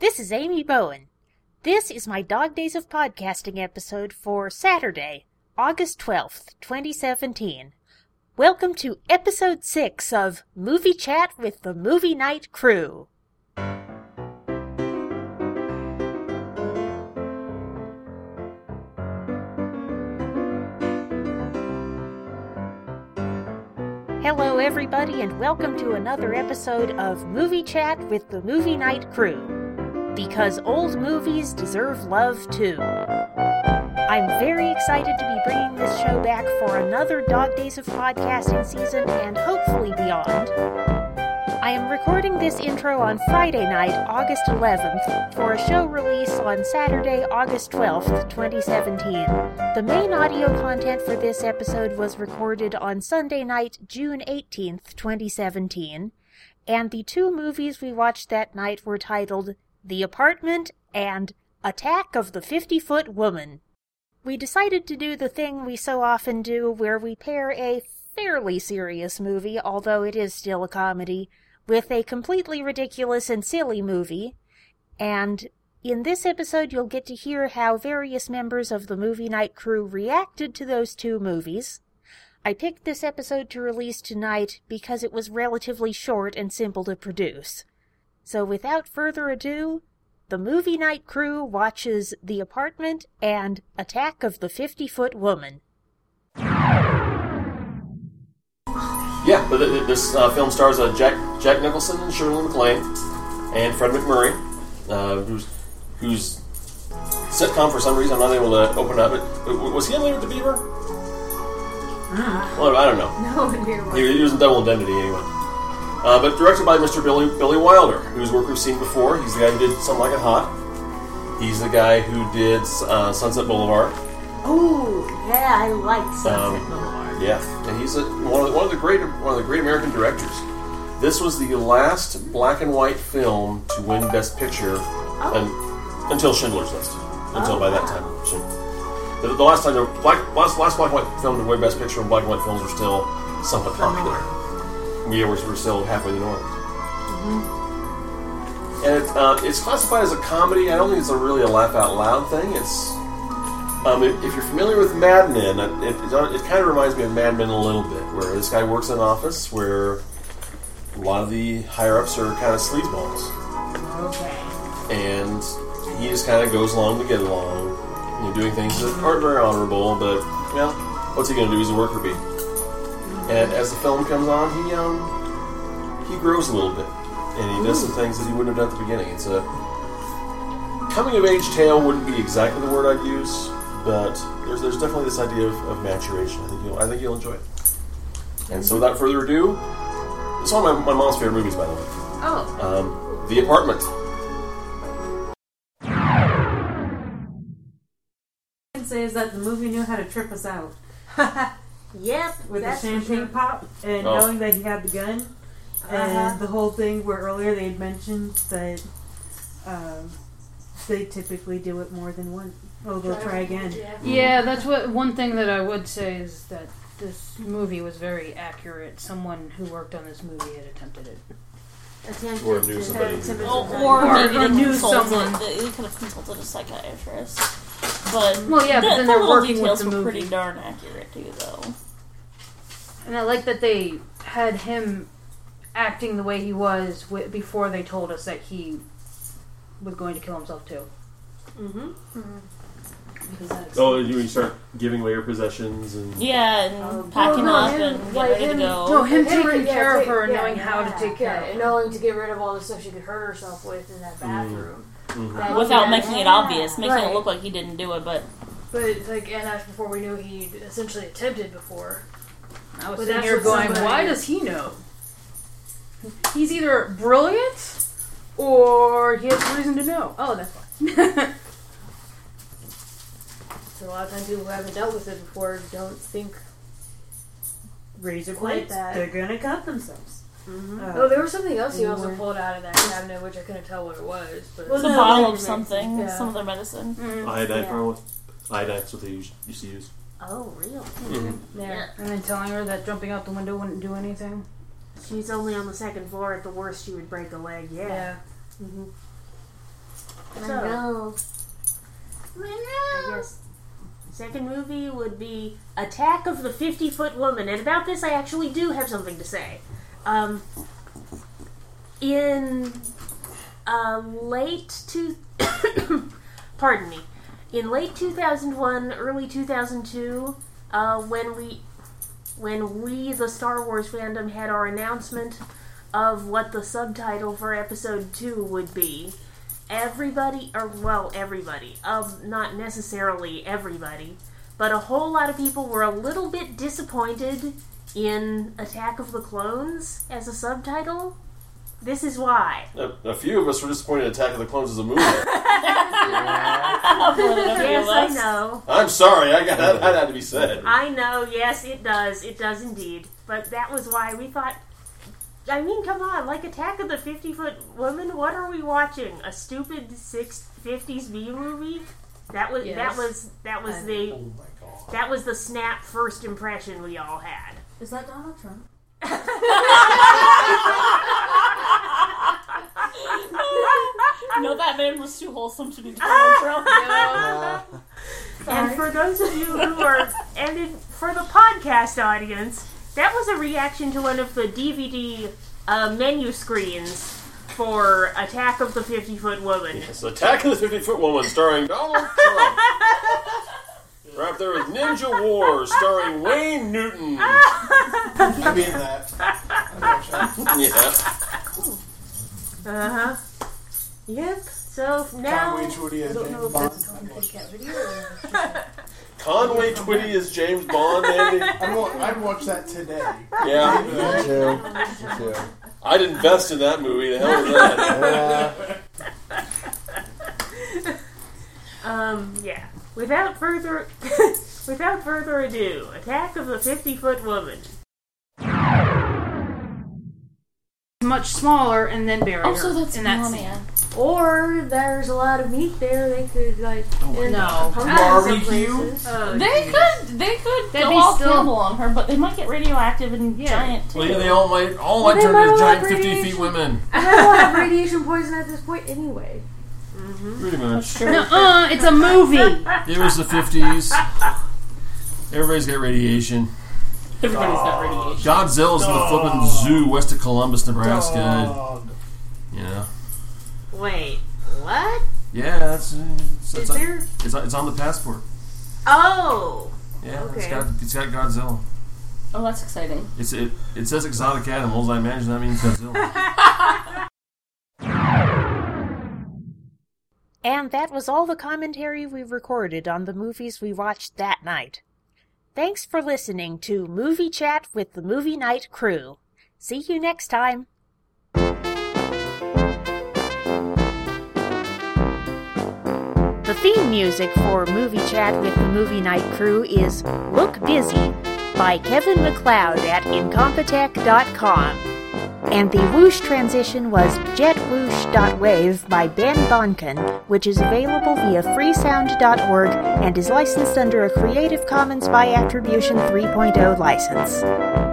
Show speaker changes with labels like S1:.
S1: This is Amy Bowen. This is my Dog Days of Podcasting episode for Saturday, August 12th, 2017. Welcome to episode 6 of Movie Chat with the Movie Night Crew. Hello, everybody, and welcome to another episode of Movie Chat with the Movie Night Crew. Because old movies deserve love too. I'm very excited to be bringing this show back for another Dog Days of Podcasting season and hopefully beyond. I am recording this intro on Friday night, August 11th, for a show release on Saturday, August 12th, 2017. The main audio content for this episode was recorded on Sunday night, June 18th, 2017, and the two movies we watched that night were titled The Apartment and Attack of the 50 Foot Woman. We decided to do the thing we so often do where we pair a fairly serious movie, although it is still a comedy, with a completely ridiculous and silly movie. And in this episode, you'll get to hear how various members of the movie night crew reacted to those two movies. I picked this episode to release tonight because it was relatively short and simple to produce. So without further ado, the movie night crew watches The Apartment and Attack of the 50 Foot Woman.
S2: Yeah, but th- th- this uh, film stars uh, Jack Jack Nicholson and Shirley MacLaine and Fred MacMurray, uh, who's whose sitcom for some reason I'm not able to open up. It was he in Leave It to Beaver? Well, I don't know.
S3: No.
S2: He, he was in Double Indemnity anyway. Uh, but directed by Mr. Billy Billy Wilder, whose work we've seen before. He's the guy who did Something Like It Hot. He's the guy who did uh, Sunset Boulevard.
S3: Ooh, yeah, I like Sunset
S2: Um,
S3: Boulevard.
S2: Yeah, and he's a, one, of the, one of the great one of the great American directors. This was the last black and white film to win Best Picture un- until Schindler's List. Until by that time, the, the last time the black last, last black and white film to win Best Picture when black and white films were still somewhat popular. We were, were still halfway the north. And it, uh, it's classified as a comedy. I don't think it's a really a laugh out loud thing. It's um, if, if you're familiar with Mad Men, it, it, it kind of reminds me of Mad Men a little bit, where this guy works in an office where a lot of the higher ups are kind of sleazeballs,
S3: Okay.
S2: and he just kind of goes along to get along, you know, doing things that aren't very honorable, but well, what's he going to do? He's a worker bee. And as the film comes on, he um, he grows a little bit, and he does some things that he wouldn't have done at the beginning. It's a coming of age tale wouldn't be exactly the word I'd use, but there's there's definitely this idea of, of maturation. I think you'll I think you'll enjoy it. And so, without further ado, it's one of my, my mom's favorite movies, by the way.
S3: Oh,
S2: Um, the Apartment.
S4: I can say is that the movie knew how to trip us out
S3: yep.
S4: with
S3: that's
S4: the champagne
S3: sure.
S4: pop and
S2: Oh.
S4: knowing that he had the gun
S3: Uh-huh.
S4: and the whole thing where earlier they had mentioned that um, they typically do it more than once. Oh, they'll try again.
S5: Yeah, that's what one thing that I would say is that this movie was very accurate. Someone who worked on this movie had attempted it.
S3: Attempted
S2: Or knew
S3: to-
S2: somebody who-
S6: Or, or
S5: Or-
S6: maybe they
S5: knew someone.
S6: They, they could have consulted a psychiatrist. But
S5: Well, yeah,
S6: the,
S5: but then
S6: the
S5: they're
S6: little
S5: working with
S6: details
S5: the
S6: were pretty darn accurate too, though.
S5: And I like that they had him acting the way he was wi- before they told us that he was going to kill himself too.
S3: Mhm.
S5: Because that's-
S2: Oh, you, you start giving away your possessions and
S6: Yeah, and
S3: Um,
S6: packing
S5: well, no,
S6: up
S5: him-
S6: and getting
S5: like
S6: ready
S5: him-
S6: to go.
S5: no, him
S7: Taking-
S5: taking
S7: yeah,
S5: care of
S7: take-
S5: her and
S7: yeah,
S5: knowing how to take care
S7: yeah,
S5: of
S7: and
S5: her.
S7: knowing to get rid of all the stuff she could hurt herself with in that bathroom.
S2: Mhm.
S7: That-
S6: Without
S7: yeah,
S6: making it
S7: yeah.
S6: obvious, making
S7: Right.
S6: it look like he didn't do it, but
S7: But like, and that's before we knew he essentially attempted before.
S5: I was
S7: But
S5: sitting
S7: that's
S5: here going,
S7: somebody-
S5: why does he know? He's either brilliant or he has reason to know. Oh, that's why.
S7: So a lot of times people who haven't dealt with it before don't think.
S4: Razor
S7: Like
S4: blades,
S7: that.
S4: they're gonna cut themselves. Uh,
S7: Oh, there was something else he
S4: Or-
S7: also pulled out of that cabinet, which I couldn't tell what it was. But it
S6: it's a bottle of something,
S7: yeah.
S6: some of their medicine.
S2: iodine.
S7: Yeah.
S2: Probably. Iodine's what they used, used to use.
S3: Oh, real?
S2: Mm-hmm.
S7: yeah.
S5: and then telling her that jumping out the window wouldn't do anything.
S3: She's only on the second floor. At the worst, she would break a leg. Yeah.
S7: Yeah.
S3: hmm So, I guess second movie would be Attack of the 50 Foot Woman. And about this, I actually do have something to say. Um, in uh, late two, pardon me, in late 2001, early 2002, uh, when we, when we, the Star Wars fandom, had our announcement of what the subtitle for Episode Two would be, everybody, or well, everybody, um, not necessarily everybody, but a whole lot of people were a little bit disappointed in Attack of the Clones as a subtitle. This is why.
S2: A, a few of us were disappointed in Attack of the Clones as a movie.
S3: Yes, I know.
S2: I'm sorry, I got that, that had to be said.
S3: I know, yes, it does. It does indeed. But that was why we thought. I mean, come on, like Attack of the 50 Foot Woman, what are we watching? A stupid six fifties B movie? That was that was that was the
S8: Oh my god.
S3: that was the snap first impression we all had.
S4: Is that Donald Trump?
S6: no, that man was too wholesome to be Donald Trump.
S3: And for those of you who are, and in, for the podcast audience, that was a reaction to one of the DVD uh, menu screens for Attack of the 50 Foot Woman.
S2: It's Attack of the 50 Foot Woman starring Donald Trump. right there with Ninja Wars starring Wayne Newton.
S8: I mean that. That.
S2: Yeah.
S3: Uh huh. Yep. So now.
S8: Conway Twitty as James Bond.
S2: Conway Twitty is James Bond, Andy.
S8: I'd, wa- I'd watch that today.
S2: Yeah.
S9: Me too. Me too.
S2: I'd invest in that movie. The hell with that.
S9: Yeah.
S3: Um. Yeah. Without further, without further ado, Attack of the 50 Foot Woman.
S5: Much smaller and then buried
S6: Oh, so
S5: her
S6: that's
S5: in that scene.
S6: man.
S3: Or there's a lot of meat there. They could like oh in
S5: No.
S8: Barbecue?
S5: Oh,
S6: They
S5: jeez.
S6: could they could
S5: That'd
S6: go all
S5: still-
S6: cannibal on her, but they might get radioactive and
S5: Yeah.
S6: giant too.
S2: Well, yeah, they all might all might
S3: They
S2: turn into giant 50 feet women.
S3: And I will have radiation poison at this point anyway. Mm-hmm.
S2: Pretty much.
S6: Sure.
S5: Nuh-uh, it's a movie.
S2: It was the 50s. Everybody's got radiation.
S6: Everybody's got radiation.
S2: Godzilla's in the flipping zoo west of Columbus, Nebraska.
S8: Dog.
S2: You know.
S3: Wait, what?
S2: Yeah, that's uh, it's,
S3: Is
S2: it's, on,
S3: there?
S2: it's, on- it's on the passport.
S3: Oh,
S2: Yeah, it's
S3: Okay.
S2: got it's got Godzilla.
S6: Oh, that's exciting.
S2: It's it it says exotic animals. I imagine that means Godzilla.
S1: And that was all the commentary we recorded on the movies we watched that night. Thanks for listening to Movie Chat with the Movie Night crew. See you next time. Theme music for Movie Chat with the Movie Night crew is Look Busy by Kevin MacLeod at Incompetech.com. And the whoosh transition was jetwhoosh.wave by Ben Bonkin, which is available via freesound.org and is licensed under a Creative Commons by Attribution 3.0 license.